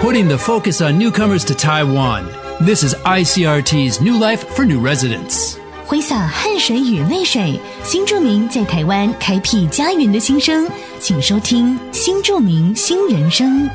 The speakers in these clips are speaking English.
putting the focus on newcomers to Taiwan. This is ICRT's New Life for New Residents. 挥洒汗水与泪水，新住民在台湾开辟家园的心声，请收听《新住民新人生》。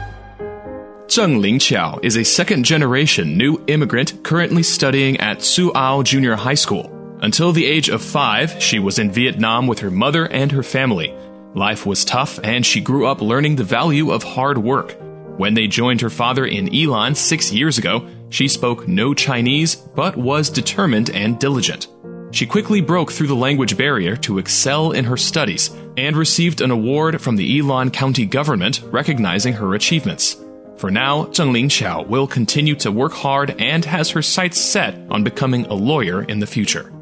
Zheng Lingqiao is a second generation new immigrant currently studying at Suao Junior High School. Until the age of five, she was in Vietnam with her mother and her family. Life was tough, and she grew up learning the value of hard work. When they joined her father in Yilan six years ago, she spoke no Chinese, but was determined and diligent. She quickly broke through the language barrier to excel in her studies and received an award from the Yilan County government recognizing her achievements. For now, Zheng Lingqiao will continue to work hard and has her sights set on becoming a lawyer in the future.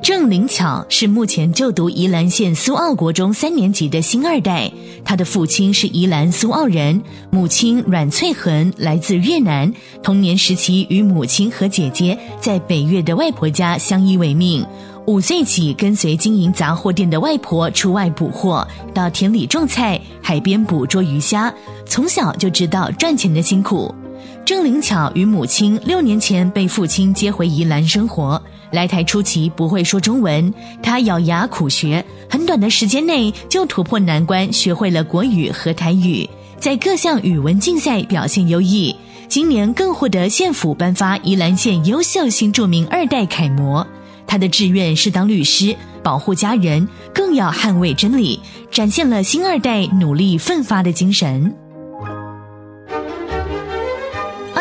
郑灵巧是目前就读宜兰县苏澳国中三年级的新二代，他的父亲是宜兰苏澳人，母亲阮翠恒来自越南。童年时期与母亲和姐姐在北越的外婆家相依为命。五岁起跟随经营杂货店的外婆出外捕获，到田里种菜，海边捕捉鱼虾，从小就知道赚钱的辛苦。郑灵巧与母亲六年前被父亲接回宜兰生活。来台初期不会说中文，他咬牙苦学，很短的时间内就突破难关，学会了国语和台语，在各项语文竞赛表现优异。今年更获得县府颁发宜兰县优秀新著名二代楷模。他的志愿是当律师，保护家人，更要捍卫真理，展现了新二代努力奋发的精神。